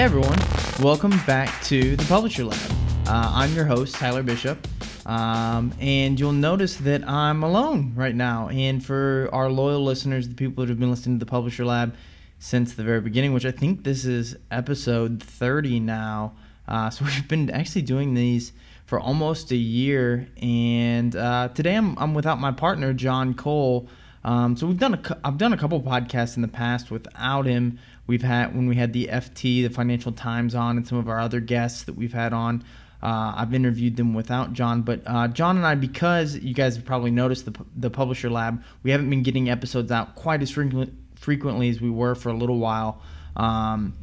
Hey everyone, welcome back to the Publisher Lab. Uh, I'm your host, Tyler Bishop, um, and you'll notice that I'm alone right now. And for our loyal listeners, the people that have been listening to the Publisher Lab since the very beginning, which I think this is episode 30 now. Uh, so we've been actually doing these for almost a year, and uh, today I'm, I'm without my partner, John Cole. Um, so we've done a, I've done a couple podcasts in the past without him. We've had when we had the FT, the Financial Times on, and some of our other guests that we've had on. Uh, I've interviewed them without John, but uh, John and I, because you guys have probably noticed the the Publisher Lab, we haven't been getting episodes out quite as frequently frequently as we were for a little while. Um,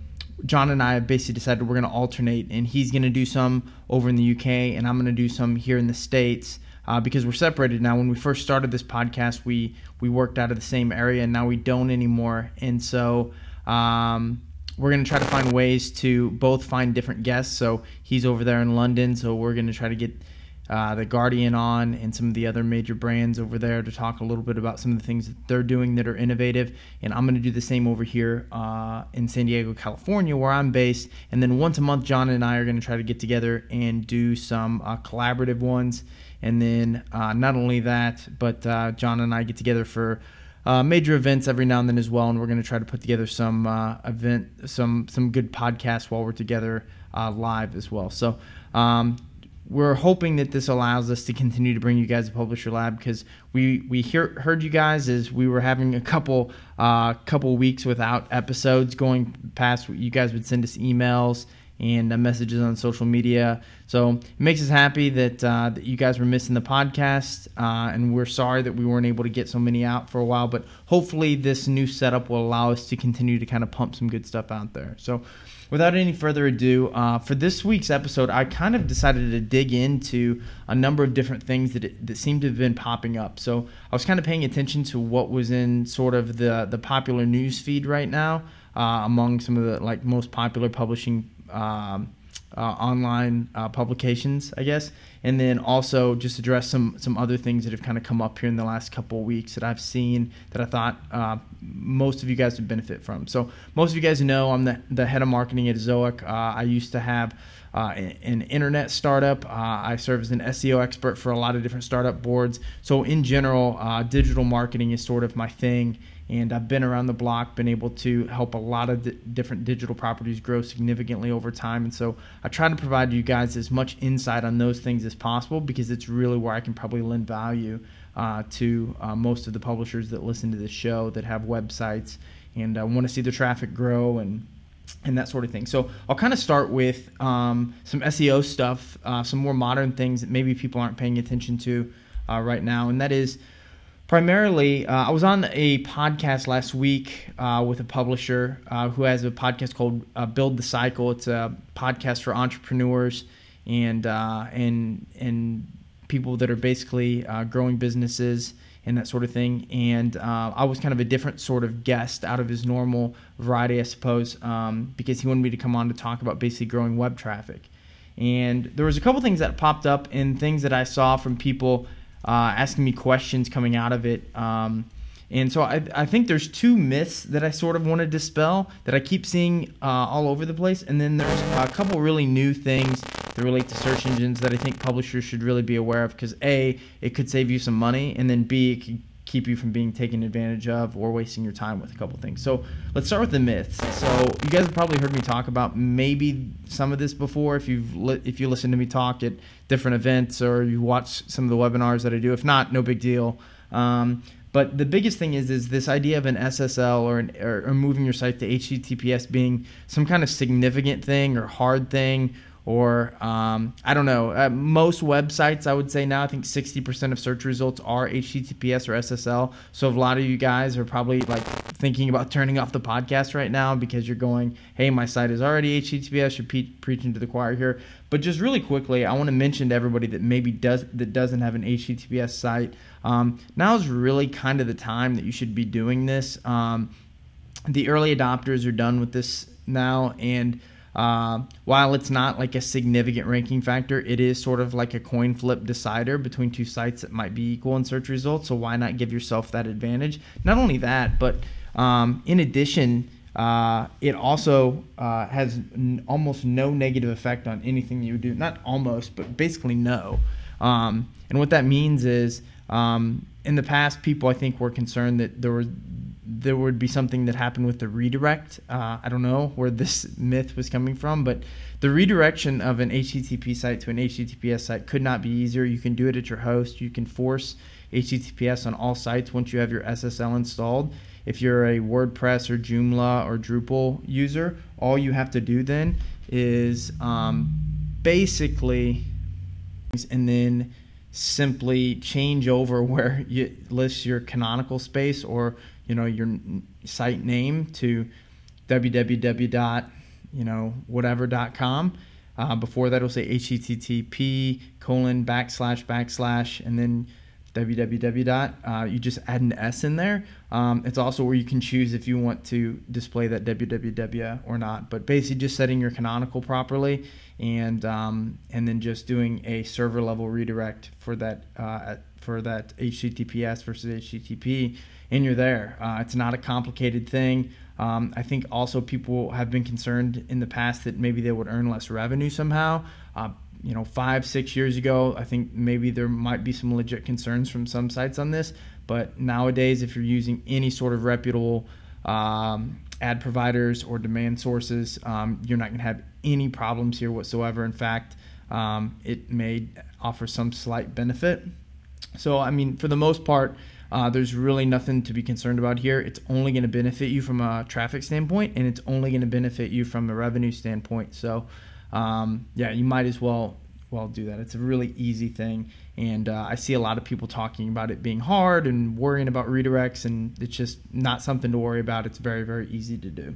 John and I have basically decided we're going to alternate, and he's going to do some over in the UK, and I'm going to do some here in the States. Uh, because we're separated now. When we first started this podcast, we we worked out of the same area, and now we don't anymore. And so um, we're going to try to find ways to both find different guests. So he's over there in London, so we're going to try to get uh, the Guardian on and some of the other major brands over there to talk a little bit about some of the things that they're doing that are innovative. And I'm going to do the same over here uh, in San Diego, California, where I'm based. And then once a month, John and I are going to try to get together and do some uh, collaborative ones. And then uh, not only that, but uh, John and I get together for uh, major events every now and then as well, and we're going to try to put together some uh, event, some some good podcasts while we're together uh, live as well. So um, we're hoping that this allows us to continue to bring you guys a publisher lab because we we hear, heard you guys as we were having a couple uh, couple weeks without episodes going past. You guys would send us emails and uh, messages on social media. So it makes us happy that, uh, that you guys were missing the podcast, uh, and we're sorry that we weren't able to get so many out for a while. But hopefully, this new setup will allow us to continue to kind of pump some good stuff out there. So. Without any further ado, uh, for this week's episode, I kind of decided to dig into a number of different things that, that seem to have been popping up. So I was kind of paying attention to what was in sort of the the popular news feed right now uh, among some of the like most popular publishing um, uh, online uh, publications, I guess, and then also just address some some other things that have kind of come up here in the last couple of weeks that I've seen that I thought uh, most of you guys would benefit from. So most of you guys know I'm the, the head of marketing at Ezoic. Uh, I used to have uh, an internet startup. Uh, I serve as an SEO expert for a lot of different startup boards. So in general, digital marketing is sort of my thing and I've been around the block, been able to help a lot of d- different digital properties grow significantly over time. And so I try to provide you guys as much insight on those things as possible because it's really where I can probably lend value uh, to uh, most of the publishers that listen to this show that have websites and uh, want to see their traffic grow and and that sort of thing. So I'll kind of start with um, some SEO stuff, uh, some more modern things that maybe people aren't paying attention to uh, right now, and that is primarily, uh, I was on a podcast last week uh, with a publisher uh, who has a podcast called uh, Build the Cycle. It's a podcast for entrepreneurs and uh, and and people that are basically uh, growing businesses and that sort of thing. And I was kind of a different sort of guest out of his normal variety, I suppose, um, because he wanted me to come on to talk about basically growing web traffic. And there was a couple things that popped up and things that I saw from people uh, asking me questions coming out of it. Um, and so I, I think there's two myths that I sort of want to dispel that I keep seeing uh, all over the place. And then there's a couple really new things that relate to search engines that I think publishers should really be aware of because A, it could save you some money, and then B, it could keep you from being taken advantage of or wasting your time with a couple things. So let's start with the myths. So you guys have probably heard me talk about maybe some of this before if you've li- if you listen to me talk at different events or you watch some of the webinars that I do. If not, no big deal. Um, but the biggest thing is is this idea of an SSL or, an, or, or moving your site to HTTPS being some kind of significant thing or hard thing or um, I don't know. Uh, most websites, I would say now, I think 60% of search results are HTTPS or SSL. So a lot of you guys are probably like thinking about turning off the podcast right now because you're going, "Hey, my site is already HTTPS." You're pe- preaching to the choir here. But just really quickly, I want to mention to everybody that maybe does that doesn't have an HTTPS site. Um, now is really kind of the time that you should be doing this. Um, the early adopters are done with this now, and uh, while it's not like a significant ranking factor, it is sort of like a coin flip decider between two sites that might be equal in search results. So why not give yourself that advantage? Not only that, but um, in addition, Uh, it also uh, has n- almost no negative effect on anything you do. Not almost, but basically no. Um, and what that means is, um, in the past, people I think were concerned that there was there would be something that happened with the redirect. Uh, I don't know where this myth was coming from, but the redirection of an HTTP site to an HTTPS site could not be easier. You can do it at your host. You can force HTTPS on all sites once you have your SSL installed. If you're a WordPress or Joomla or Drupal user, all you have to do then is um, basically and then simply change over where you list your canonical space or you know your site name to www dot you know whatever whatever.com uh, before that it'll say http colon backslash backslash and then www dot uh, you just add an s in there. Um, it's also where you can choose if you want to display that www or not. But basically just setting your canonical properly and um, and then just doing a server level redirect for that uh, for that https versus http and you're there uh, it's not a complicated thing um, I think also people have been concerned in the past that maybe they would earn less revenue somehow. Uh, you know, five, six years ago, I think maybe there might be some legit concerns from some sites on this. But nowadays, if you're using any sort of reputable um, ad providers or demand sources, um, you're not going to have any problems here whatsoever. In fact, um, it may offer some slight benefit. So, I mean, for the most part, uh, there's really nothing to be concerned about here. It's only going to benefit you from a traffic standpoint, and it's only going to benefit you from a revenue standpoint. So, um, yeah, you might as well well do that. It's a really easy thing, and uh, I see a lot of people talking about it being hard and worrying about redirects, and it's just not something to worry about. It's very very easy to do.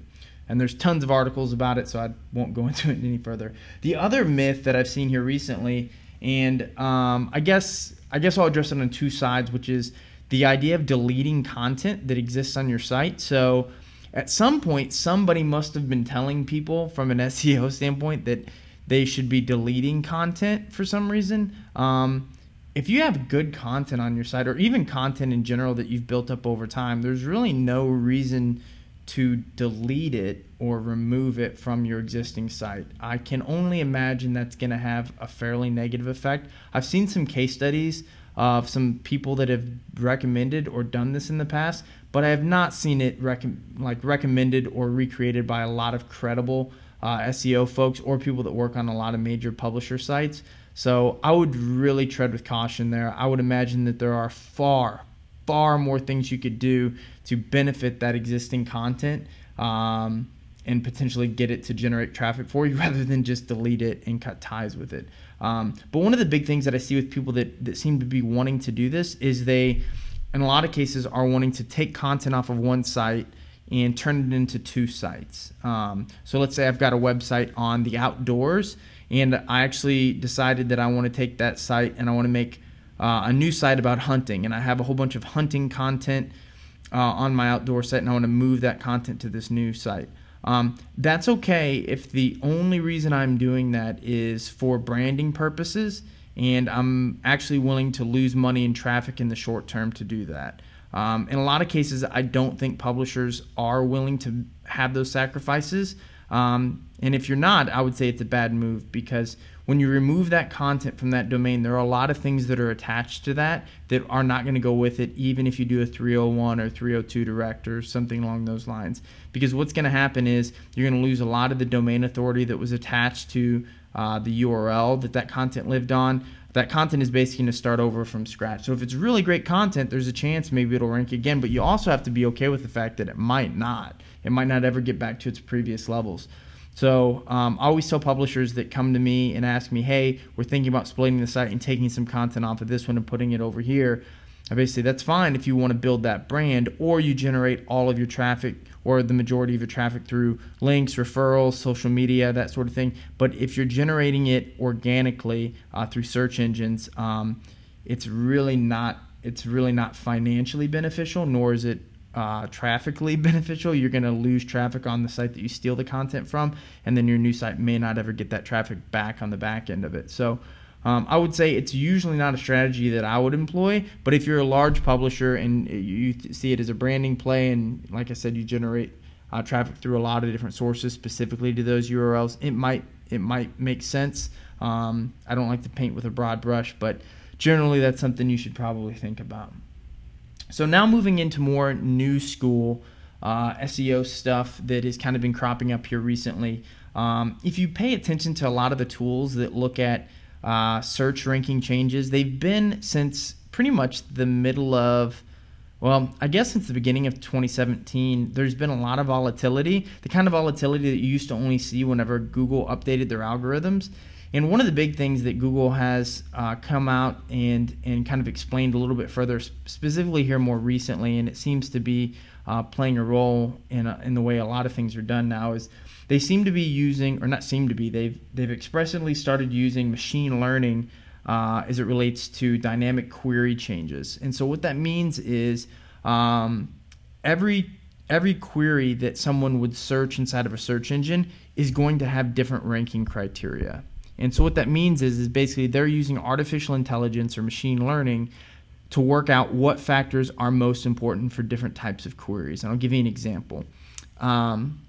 And there's tons of articles about it, so I won't go into it any further. The other myth that I've seen here recently, and um, I guess I guess I'll address it on two sides, which is the idea of deleting content that exists on your site. So at some point, somebody must have been telling people from an SEO standpoint that they should be deleting content for some reason. Um, if you have good content on your site, or even content in general that you've built up over time, there's really no reason to delete it or remove it from your existing site. I can only imagine that's going to have a fairly negative effect. I've seen some case studies of some people that have recommended or done this in the past, but I have not seen it rec- like recommended or recreated by a lot of credible uh, SEO folks or people that work on a lot of major publisher sites. So I would really tread with caution there. I would imagine that there are far, far more things you could do to benefit that existing content. Um, and potentially get it to generate traffic for you rather than just delete it and cut ties with it. Um, but one of the big things that I see with people that, that seem to be wanting to do this is they, in a lot of cases, are wanting to take content off of one site and turn it into two sites. Um, so let's say I've got a website on the outdoors, and I actually decided that I want to take that site and I want to make uh, a new site about hunting, and I have a whole bunch of hunting content uh, on my outdoor site, and I want to move that content to this new site. Um, that's okay if the only reason I'm doing that is for branding purposes and I'm actually willing to lose money in traffic in the short term to do that. Um, in a lot of cases, I don't think publishers are willing to have those sacrifices. Um, and if you're not, I would say it's a bad move because when you remove that content from that domain, there are a lot of things that are attached to that that are not going to go with it, even if you do a 301 or 302 direct or something along those lines. Because what's going to happen is you're going to lose a lot of the domain authority that was attached to uh, the URL that that content lived on. That content is basically going to start over from scratch. So if it's really great content, there's a chance maybe it'll rank again, but you also have to be okay with the fact that it might not. It might not ever get back to its previous levels. So um, I always tell publishers that come to me and ask me, hey, we're thinking about splitting the site and taking some content off of this one and putting it over here. I basically that's fine if you want to build that brand or you generate all of your traffic or the majority of your traffic through links, referrals, social media, that sort of thing. But if you're generating it organically uh, through search engines, um, it's really not it's really not financially beneficial, nor is it uh, traffically beneficial. You're going to lose traffic on the site that you steal the content from, and then your new site may not ever get that traffic back on the back end of it. So um, I would say it's usually not a strategy that I would employ, but if you're a large publisher and you see it as a branding play, and like I said, you generate uh, traffic through a lot of different sources specifically to those URLs, it might it might make sense. Um, I don't like to paint with a broad brush, but generally that's something you should probably think about. So now moving into more new school uh, SEO stuff that has kind of been cropping up here recently. Um, if you pay attention to a lot of the tools that look at uh, search ranking changes, they've been since pretty much the middle of well, I guess since the beginning of 2017, there's been a lot of volatility, the kind of volatility that you used to only see whenever Google updated their algorithms. And one of the big things that Google has uh, come out and, and kind of explained a little bit further, specifically here more recently, and it seems to be uh, playing a role in, a, in the way a lot of things are done now, is they seem to be using, or not seem to be, they've, they've expressively started using machine learning uh, as it relates to dynamic query changes. And so what that means is um, every every query that someone would search inside of a search engine is going to have different ranking criteria. And so what that means is is basically they're using artificial intelligence or machine learning to work out what factors are most important for different types of queries. And I'll give you an example. Um,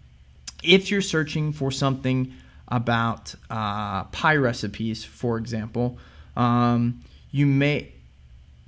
if you're searching for something about uh, pie recipes, for example, um, you may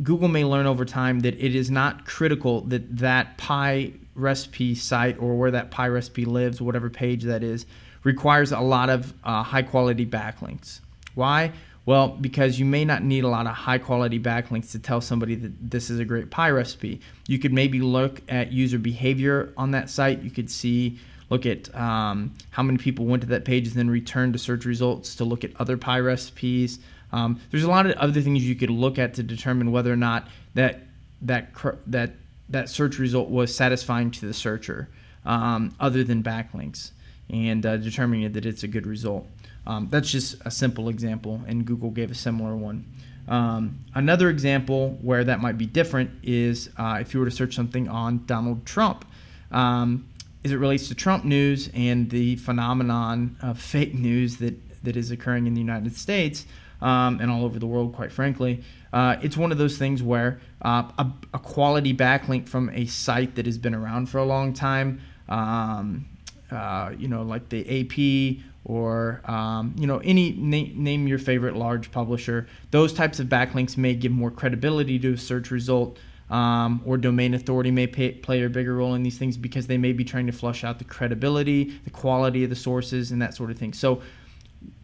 Google may learn over time that it is not critical that that pie recipe site or where that pie recipe lives, whatever page that is, requires a lot of uh, high quality backlinks. Why? Well, because you may not need a lot of high quality backlinks to tell somebody that this is a great pie recipe. You could maybe look at user behavior on that site. You could see, look at um, how many people went to that page and then returned to search results to look at other pie recipes. Um, there's a lot of other things you could look at to determine whether or not that that that that search result was satisfying to the searcher, um, other than backlinks, and uh, determining that it's a good result. Um, that's just a simple example, and Google gave a similar one. Um, another example where that might be different is uh, if you were to search something on Donald Trump. Um, as it relates to Trump news and the phenomenon of fake news that, that is occurring in the United States, um, and all over the world, quite frankly. Uh, it's one of those things where uh, a, a, quality backlink from a site that has been around for a long time, um, uh, you know, like the AP or um, you know any na- name your favorite large publisher. Those types of backlinks may give more credibility to a search result. Um, or domain authority may pay, play a bigger role in these things because they may be trying to flush out the credibility, the quality of the sources, and that sort of thing. So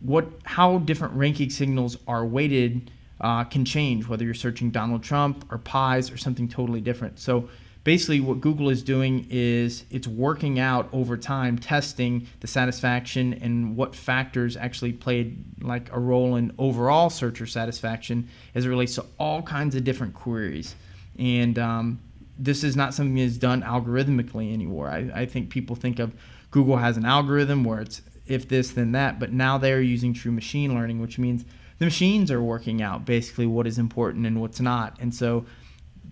what how different ranking signals are weighted uh, can change whether you're searching Donald Trump or pies or something totally different. So basically what Google is doing is it's working out over time testing the satisfaction and what factors actually played like a role in overall searcher satisfaction as it relates to all kinds of different queries. And um, this is not something that is done algorithmically anymore. I, I think people think of Google has an algorithm where it's if this then that but now they're using true machine learning which means the machines are working out basically what is important and what's not and so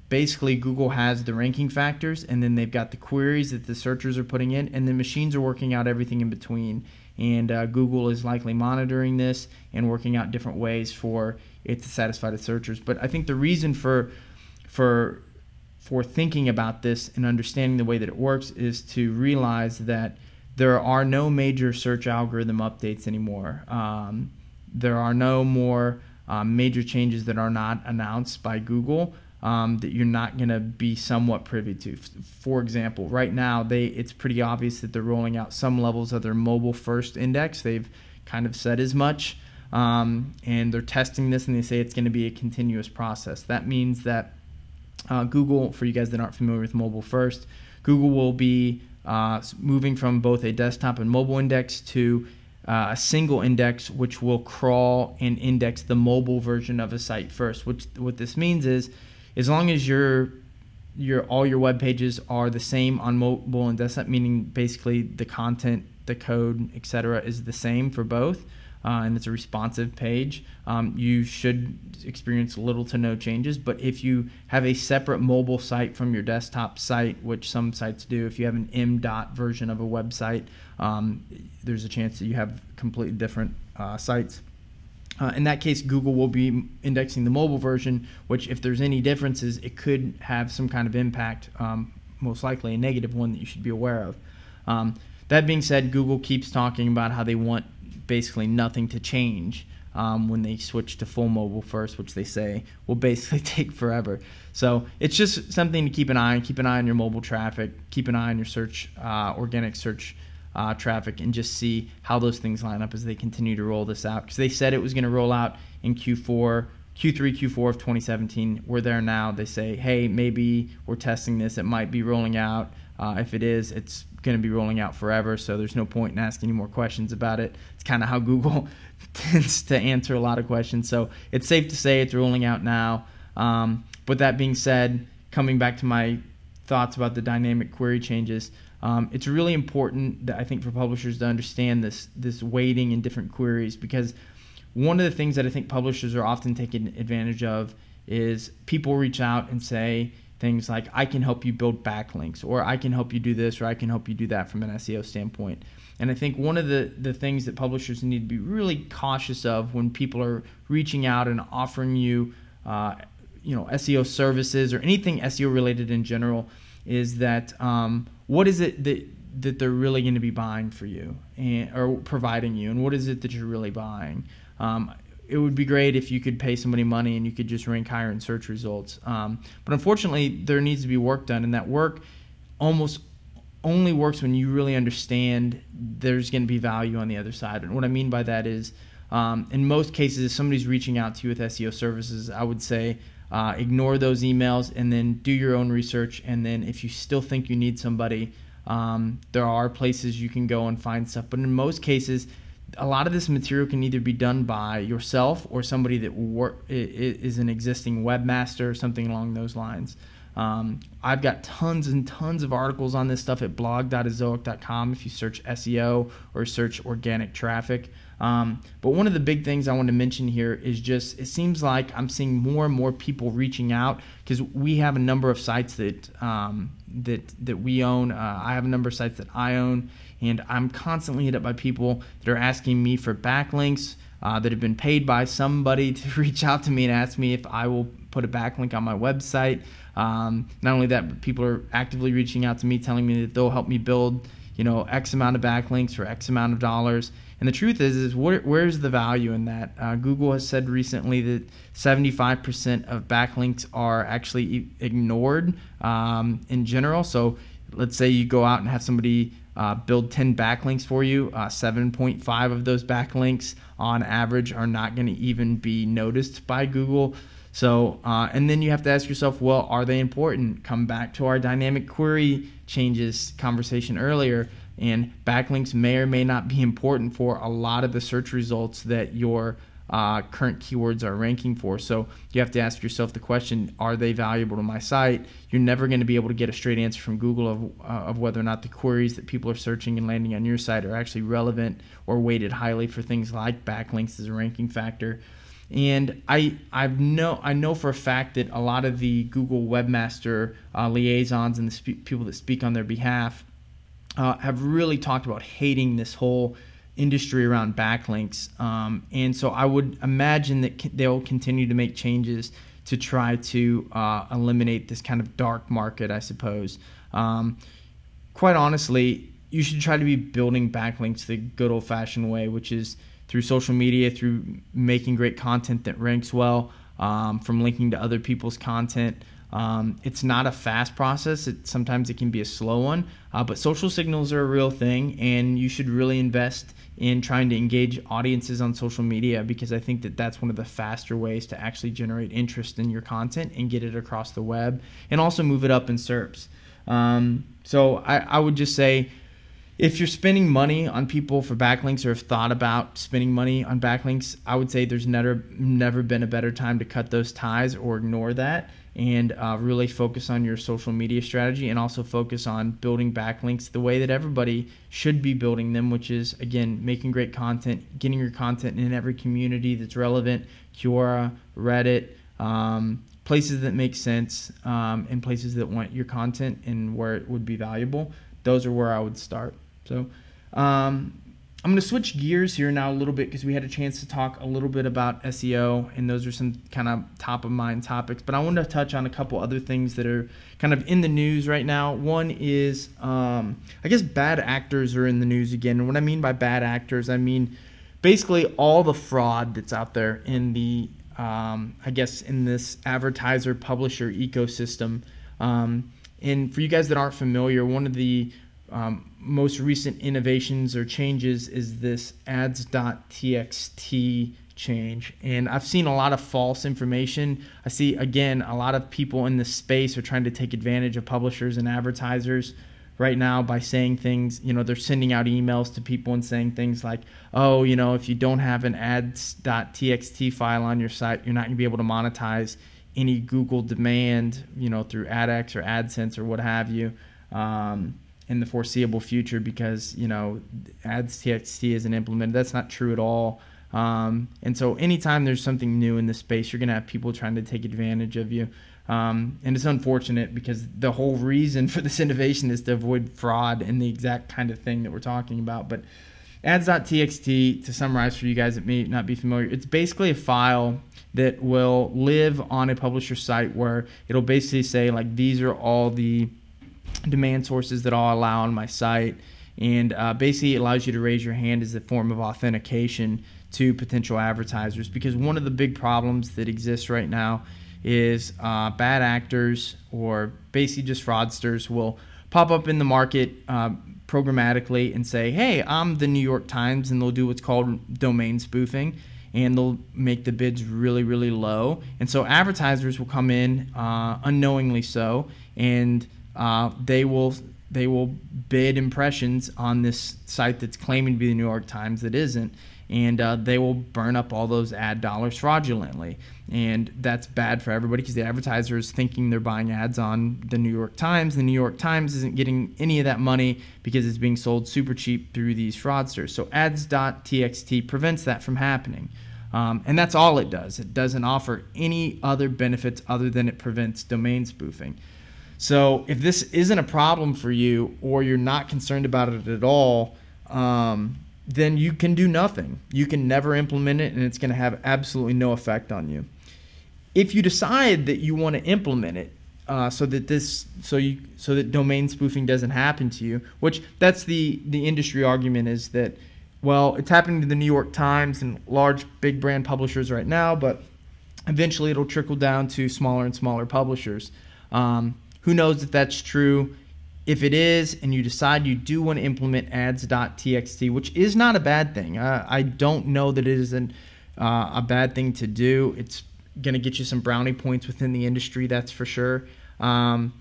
basically google has the ranking factors and then they've got the queries that the searchers are putting in and the machines are working out everything in between. And uh, google is likely monitoring this and working out different ways for it to satisfy the searchers. But i think the reason for for for thinking about this and understanding the way that it works is to realize that there are no major search algorithm updates anymore. Um, there are no more um, major changes that are not announced by Google um, that you're not going to be somewhat privy to. For example, right now they it's pretty obvious that they're rolling out some levels of their mobile first index. They've kind of said as much, um, and they're testing this, and they say it's going to be a continuous process. That means that uh, Google, for you guys that aren't familiar with mobile first, Google will be uh, moving from both a desktop and mobile index to uh, a single index, which will crawl and index the mobile version of a site first. Which what this means is, as long as your your all your web pages are the same on mobile and desktop, meaning basically the content, the code, etc., is the same for both uh, and it's a responsive page, um, you should experience little to no changes. But if you have a separate mobile site from your desktop site, which some sites do, if you have an M dot version of a website, um, there's a chance that you have completely different uh, sites. Uh, in that case, Google will be indexing the mobile version, which, if there's any differences, it could have some kind of impact, um, most likely a negative one that you should be aware of. Um, that being said, Google keeps talking about how they want basically nothing to change um, when they switch to full mobile first, which they say will basically take forever. So it's just something to keep an eye on. Keep an eye on your mobile traffic. Keep an eye on your search, uh, organic search uh, traffic, and just see how those things line up as they continue to roll this out. Because they said it was going to roll out in Q4. Q3, Q4 of 2017. We're there now. They say, hey, maybe we're testing this. It might be rolling out. Uh, if it is, it's going to be rolling out forever. So there's no point in asking any more questions about it. It's kind of how Google tends to answer a lot of questions. So it's safe to say it's rolling out now. Um, but that being said, coming back to my thoughts about the dynamic query changes, um, it's really important that I think for publishers to understand this this weighting in different queries because one of the things that I think publishers are often taking advantage of is people reach out and say things like, I can help you build backlinks, or I can help you do this, or I can help you do that from an SEO standpoint. And I think one of the, the things that publishers need to be really cautious of when people are reaching out and offering you, uh, you know, SEO services or anything SEO related in general is that um, what is it that that they're really going to be buying for you and or providing you, and what is it that you're really buying? Um, it would be great if you could pay somebody money and you could just rank higher in search results. Um, but unfortunately, there needs to be work done, and that work almost only works when you really understand there's going to be value on the other side. And what I mean by that is, um, in most cases, if somebody's reaching out to you with SEO services, I would say uh, ignore those emails and then do your own research. And then if you still think you need somebody, um, there are places you can go and find stuff. But in most cases, a lot of this material can either be done by yourself or somebody that is an existing webmaster or something along those lines. Um, I've got tons and tons of articles on this stuff at blog.ezoic.com if you search SEO or search organic traffic. Um, but one of the big things I want to mention here is just it seems like I'm seeing more and more people reaching out because we have a number of sites that um, that that we own. Uh, I have a number of sites that I own, and I'm constantly hit up by people that are asking me for backlinks uh, that have been paid by somebody to reach out to me and ask me if I will put a backlink on my website. Um, not only that, but people are actively reaching out to me, telling me that they'll help me build, you know, X amount of backlinks for X amount of dollars. And the truth is, is where, where's the value in that? Uh, Google has said recently that 75% of backlinks are actually ignored um, in general. So let's say you go out and have somebody uh, build 10 backlinks for you. Uh, 7.5 of those backlinks on average are not going to even be noticed by Google. So, uh, and then you have to ask yourself, well, are they important? Come back to our dynamic query changes conversation earlier. And backlinks may or may not be important for a lot of the search results that your uh, current keywords are ranking for. So you have to ask yourself the question: Are they valuable to my site? You're never going to be able to get a straight answer from Google of, uh, of whether or not the queries that people are searching and landing on your site are actually relevant or weighted highly for things like backlinks as a ranking factor. And I I know I know for a fact that a lot of the Google webmaster uh, liaisons and the people that speak on their behalf uh, have really talked about hating this whole industry around backlinks. Um, and so I would imagine that they'll continue to make changes to try to uh, eliminate this kind of dark market, I suppose. Um, quite honestly, you should try to be building backlinks the good old fashioned way, which is through social media, through making great content that ranks well, um, from linking to other people's content. Um, it's not a fast process. It, sometimes it can be a slow one, uh, but social signals are a real thing, and you should really invest in trying to engage audiences on social media because I think that that's one of the faster ways to actually generate interest in your content and get it across the web, and also move it up in SERPs. Um, so I, I would just say if you're spending money on people for backlinks or have thought about spending money on backlinks, I would say there's never never been a better time to cut those ties or ignore that and uh, really focus on your social media strategy and also focus on building backlinks the way that everybody should be building them, which is again making great content, getting your content in every community that's relevant, Quora, Reddit. Um, places that make sense um, and places that want your content and where it would be valuable those are where i would start so, um, I'm going to switch gears here now a little bit because we had a chance to talk a little bit about SEO, and those are some kind of top of mind topics. But I want to touch on a couple other things that are kind of in the news right now. One is, um, I guess, bad actors are in the news again. And what I mean by bad actors, I mean basically all the fraud that's out there in the, um, I guess, in this advertiser publisher ecosystem. Um, and for you guys that aren't familiar, one of the um, most recent innovations or changes is this ads.txt change. And I've seen a lot of false information. I see, again, a lot of people in this space are trying to take advantage of publishers and advertisers right now by saying things, you know, they're sending out emails to people and saying things like, oh, you know, if you don't have an ads.txt file on your site, you're not going to be able to monetize any Google demand, you know, through AdX or AdSense or what have you. Um, in the foreseeable future because you know ads txt isn't implemented. That's not true at all. Um, and so anytime there's something new in the space you're going to have people trying to take advantage of you. Um, and it's unfortunate because the whole reason for this innovation is to avoid fraud and the exact kind of thing that we're talking about. But ads.txt to summarize for you guys that may not be familiar it's basically a file that will live on a publisher site where it'll basically say like these are all the demand sources that I'll allow on my site. And uh, basically, it allows you to raise your hand as a form of authentication to potential advertisers. Because one of the big problems that exists right now is uh, bad actors or basically just fraudsters will pop up in the market uh, programmatically and say, hey, I'm the New York Times, and they'll do what's called domain spoofing. And they'll make the bids really, really low. And so advertisers will come in uh, unknowingly so and uh, they will they will bid impressions on this site that's claiming to be the New York Times that isn't, and uh, they will burn up all those ad dollars fraudulently, and that's bad for everybody because the advertiser is thinking they're buying ads on the New York Times. The New York Times isn't getting any of that money because it's being sold super cheap through these fraudsters. So ads.txt prevents that from happening. Um, and that's all it does. It doesn't offer any other benefits other than it prevents domain spoofing. So if this isn't a problem for you or you're not concerned about it at all, um, then you can do nothing. You can never implement it and it's going to have absolutely no effect on you. If you decide that you want to implement it, uh, so that this so you so that domain spoofing doesn't happen to you, which that's the the industry argument is that well it's happening to the New York Times and large big brand publishers right now, but eventually it'll trickle down to smaller and smaller publishers. Um, who knows if that's true? If it is, and you decide you do want to implement ads.txt, which is not a bad thing, uh, I don't know that it isn't uh, a bad thing to do. It's going to get you some brownie points within the industry, that's for sure. Um,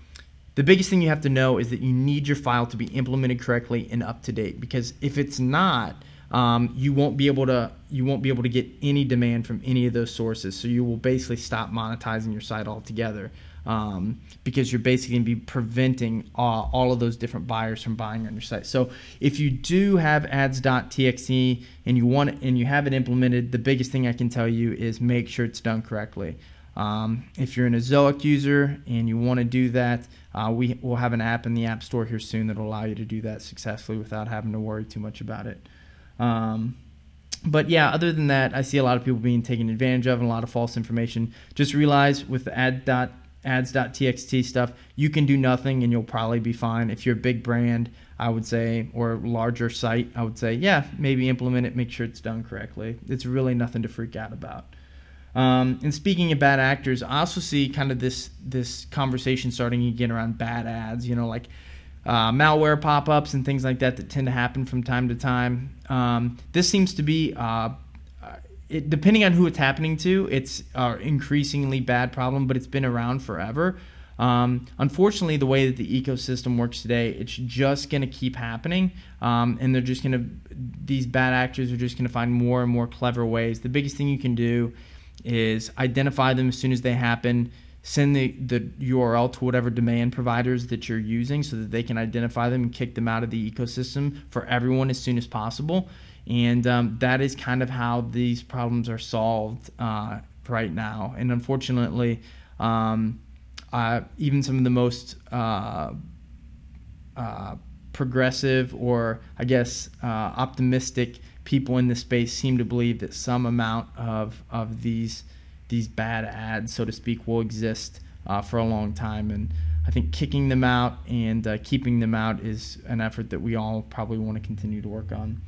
the biggest thing you have to know is that you need your file to be implemented correctly and up to date because if it's not, um, you won't be able to you won't be able to get any demand from any of those sources. So you will basically stop monetizing your site altogether um, because you're basically going to be preventing uh, all of those different buyers from buying on your site. So if you do have ads.txt and you want it, and you have it implemented, the biggest thing I can tell you is make sure it's done correctly. Um, if you're an Ezoic user and you want to do that, uh, we will have an app in the App Store here soon that will allow you to do that successfully without having to worry too much about it. Um, but yeah, other than that, I see a lot of people being taken advantage of and a lot of false information. Just realize with the ad ads.txt stuff, you can do nothing and you'll probably be fine. If you're a big brand, I would say, or larger site, I would say, yeah, maybe implement it, make sure it's done correctly. It's really nothing to freak out about. Um, and speaking of bad actors, I also see kind of this this conversation starting again around bad ads. You know, like uh, malware pop-ups and things like that that tend to happen from time to time. Um, this seems to be uh, it, depending on who it's happening to, it's an increasingly bad problem, but it's been around forever. Um, unfortunately, the way that the ecosystem works today, it's just going to keep happening, um, and they're just going to these bad actors are just going to find more and more clever ways. The biggest thing you can do is identify them as soon as they happen. Send the, the URL to whatever demand providers that you're using so that they can identify them and kick them out of the ecosystem for everyone as soon as possible. And um, that is kind of how these problems are solved uh, right now. And unfortunately, um, uh, even some of the most uh, uh progressive or I guess uh, optimistic people in this space seem to believe that some amount of of these these bad ads, so to speak, will exist uh, for a long time. And I think kicking them out and keeping them out is an effort that we all probably want to continue to work on.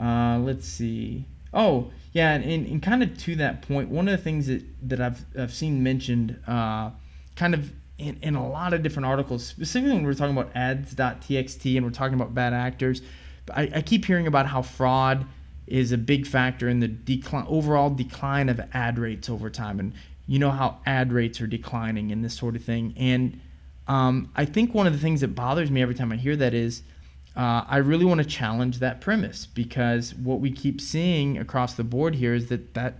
Uh, let's see. Oh, yeah, and, and, kind of to that point, one of the things that, that I've, I've seen mentioned uh, kind of in, in a lot of different articles, specifically when we're talking about ads.txt and we're talking about bad actors, I, I keep hearing about how fraud is a big factor in the decline, overall decline of ad rates over time. And you know how ad rates are declining and this sort of thing. And um, I think one of the things that bothers me every time I hear that is uh, I really want to challenge that premise because what we keep seeing across the board here is that that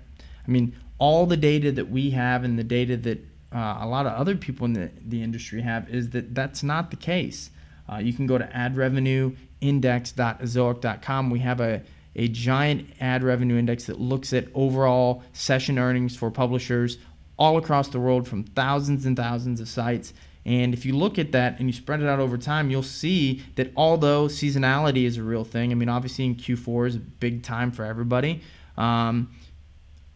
I mean all the data that we have and the data that uh, a lot of other people in the, the industry have is that that's not the case. Uh, you can go to ad revenue index.ezoic.com. We have a, a giant ad revenue index that looks at overall session earnings for publishers all across the world from thousands and thousands of sites. And if you look at that and you spread it out over time, you'll see that although seasonality is a real thing, I mean, obviously in Q4 is a big time for everybody, um,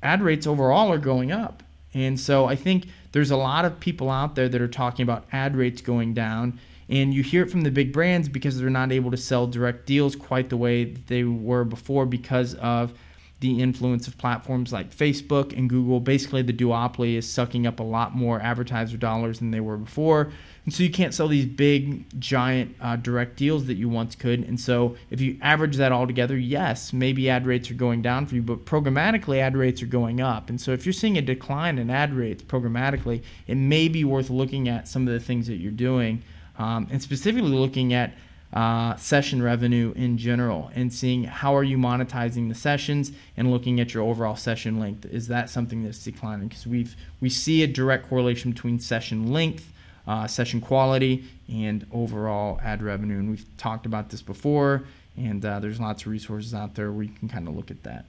ad rates overall are going up. And so I think there's a lot of people out there that are talking about ad rates going down. And you hear it from the big brands because they're not able to sell direct deals quite the way they were before because of the influence of platforms like Facebook and Google. Basically, the duopoly is sucking up a lot more advertiser dollars than they were before. And so you can't sell these big, giant uh, direct deals that you once could. And so if you average that all together, yes, maybe ad rates are going down for you, but programmatically, ad rates are going up. And so if you're seeing a decline in ad rates programmatically, it may be worth looking at some of the things that you're doing um, and specifically looking at uh, session revenue in general and seeing how are you monetizing the sessions and looking at your overall session length. Is that something that's declining? Because we've we see a direct correlation between session length uh, session quality and overall ad revenue. And we've talked about this before and uh, there's lots of resources out there where you can kind of look at that.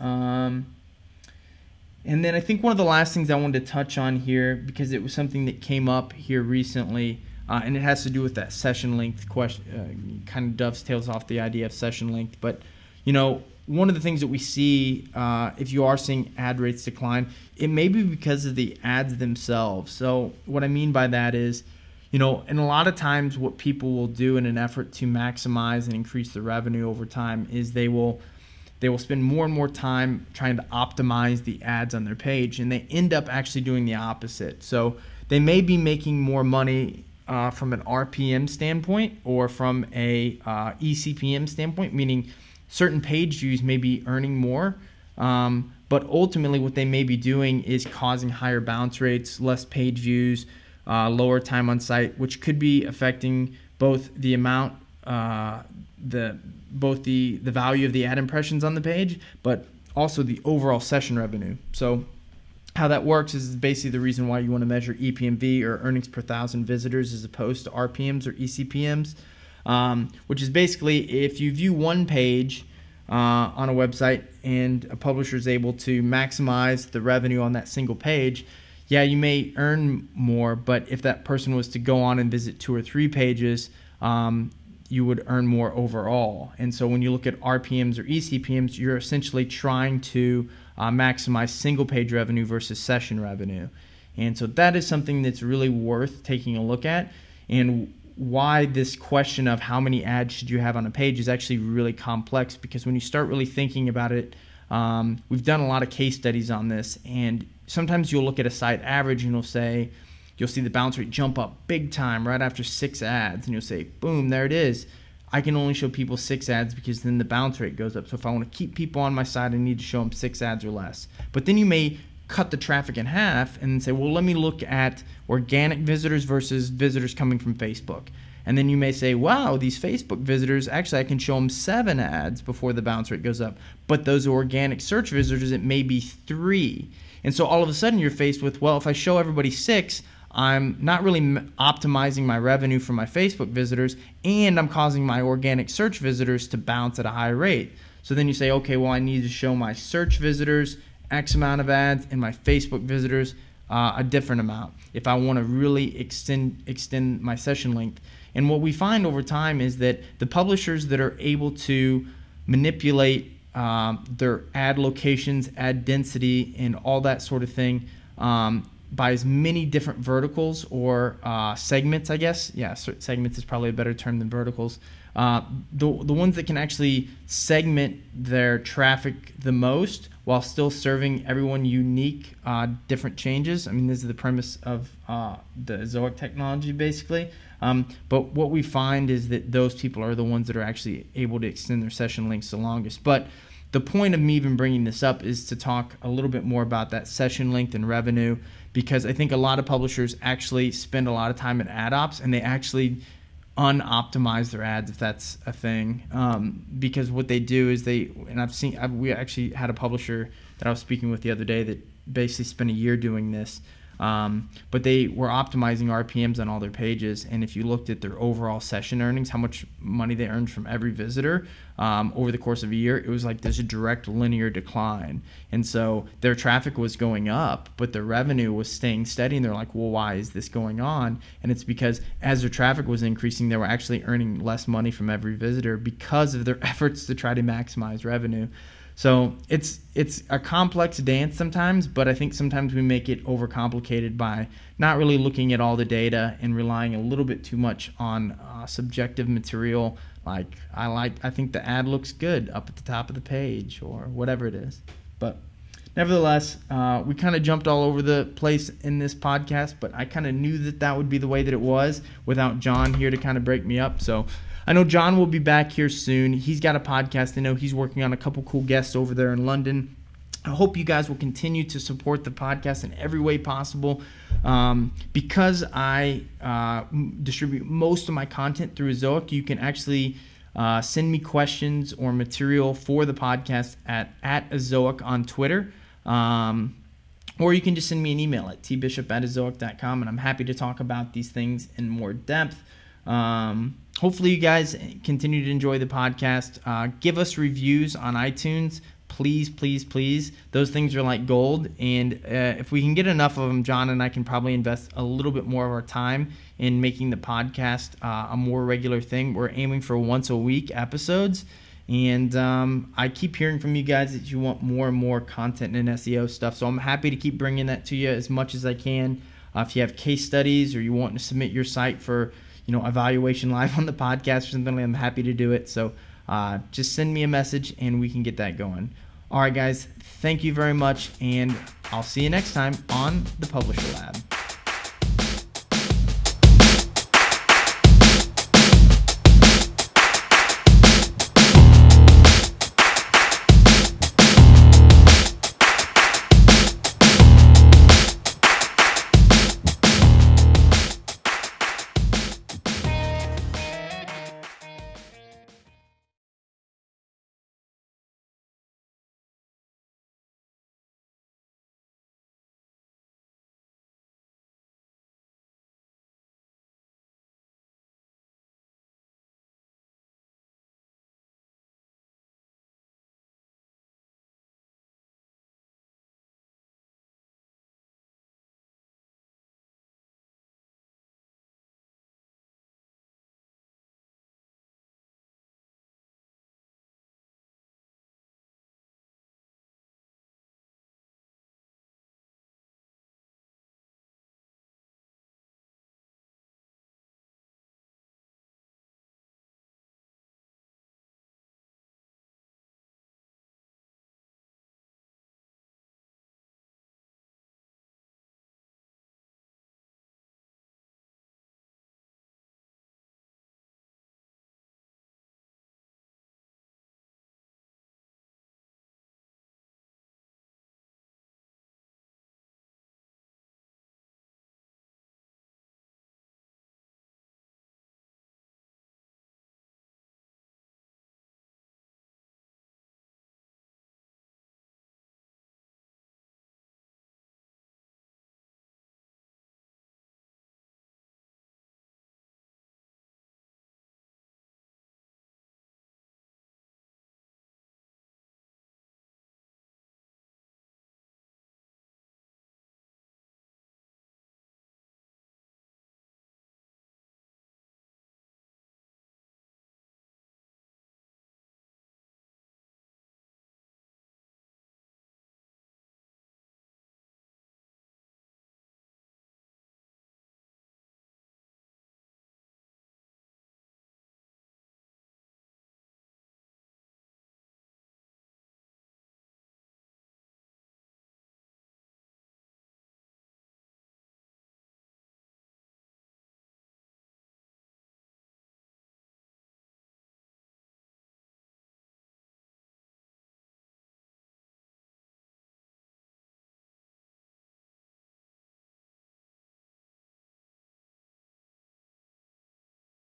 Um, and then I think one of the last things I wanted to touch on here because it was something that came up here recently uh, and it has to do with that session length question. Uh, kind of dovetails off the idea of session length, but you know, one of the things that we see uh, if you are seeing ad rates decline, it may be because of the ads themselves. So what I mean by that is, you know, and a lot of times what people will do in an effort to maximize and increase the revenue over time is they will they will spend more and more time trying to optimize the ads on their page and they end up actually doing the opposite. So they may be making more money uh, from an RPM standpoint or from a uh, eCPM standpoint, meaning certain page views may be earning more. Um, but ultimately, what they may be doing is causing higher bounce rates, less page views, uh, lower time on site, which could be affecting both the amount, uh, the both the the value of the ad impressions on the page, but also the overall session revenue. So how that works is basically the reason why you want to measure EPMV or earnings per thousand visitors as opposed to RPMs or ECPMs, um, which is basically if you view one page uh, on a website and a publisher is able to maximize the revenue on that single page, yeah, you may earn more, but if that person was to go on and visit two or three pages, um, you would earn more overall. And so when you look at RPMs or ECPMs, you're essentially trying to uh, maximize single page revenue versus session revenue. And so that is something that's really worth taking a look at. And why this question of how many ads should you have on a page is actually really complex because when you start really thinking about it, um, we've done a lot of case studies on this, and sometimes you'll look at a site average and you'll say, you'll see the bounce rate jump up big time right after six ads, and you'll say, boom, there it is. I can only show people six ads because then the bounce rate goes up. So if I want to keep people on my side, I need to show them six ads or less. But then you may cut the traffic in half and say, well, let me look at organic visitors versus visitors coming from Facebook. And then you may say, wow, these Facebook visitors, actually, I can show them seven ads before the bounce rate goes up. But those organic search visitors, it may be three. And so all of a sudden, you're faced with, well, if I show everybody six, I'm not really optimizing my revenue for my Facebook visitors, and I'm causing my organic search visitors to bounce at a high rate. So then you say, okay, well, I need to show my search visitors X amount of ads and my Facebook visitors uh, a different amount if I want to really extend extend my session length. And what we find over time is that the publishers that are able to manipulate um, their ad locations, ad density, and all that sort of thing um, by as many different verticals or uh, segments, I guess. Yeah, segments is probably a better term than verticals. Uh, the, the ones that can actually segment their traffic the most while still serving everyone unique, uh, different changes. I mean, this is the premise of uh, the Ezoic technology, basically. Um, but what we find is that those people are the ones that are actually able to extend their session lengths the longest. But the point of me even bringing this up is to talk a little bit more about that session length and revenue because I think a lot of publishers actually spend a lot of time in ad ops and they actually unoptimize their ads if that's a thing. Um, because what they do is they and I've seen I've, we actually had a publisher that I was speaking with the other day that basically spent a year doing this um, but they were optimizing RPMs on all their pages. And if you looked at their overall session earnings, how much money they earned from every visitor um, over the course of a year, it was like this direct linear decline. And so their traffic was going up, but their revenue was staying steady. And they're like, well, why is this going on? And it's because as their traffic was increasing, they were actually earning less money from every visitor because of their efforts to try to maximize revenue. So it's it's a complex dance sometimes, but I think sometimes we make it overcomplicated by not really looking at all the data and relying a little bit too much on uh, subjective material. Like I like I think the ad looks good up at the top of the page or whatever it is. But nevertheless, uh, we kind of jumped all over the place in this podcast, but I kind of knew that that would be the way that it was without John here to kind of break me up. So I know John will be back here soon. He's got a podcast. I know he's working on a couple cool guests over there in London. I hope you guys will continue to support the podcast in every way possible. Um, because I uh, distribute most of my content through Ezoic, you can actually uh, send me questions or material for the podcast at, at Ezoic on Twitter. Um, or you can just send me an email at tbishop at and I'm happy to talk about these things in more depth. Um, hopefully, you guys continue to enjoy the podcast. Uh, give us reviews on iTunes. Please, please, please. Those things are like gold. And uh, if we can get enough of them, John and I can probably invest a little bit more of our time in making the podcast uh, a more regular thing. We're aiming for once a week episodes. And um, I keep hearing from you guys that you want more and more content and SEO stuff. So I'm happy to keep bringing that to you as much as I can. Uh, if you have case studies or you want to submit your site for you know evaluation live on the podcast or something, I'm happy to do it. So uh, just send me a message and we can get that going. All right, guys, thank you very much, and I'll see you next time on the Publisher Lab.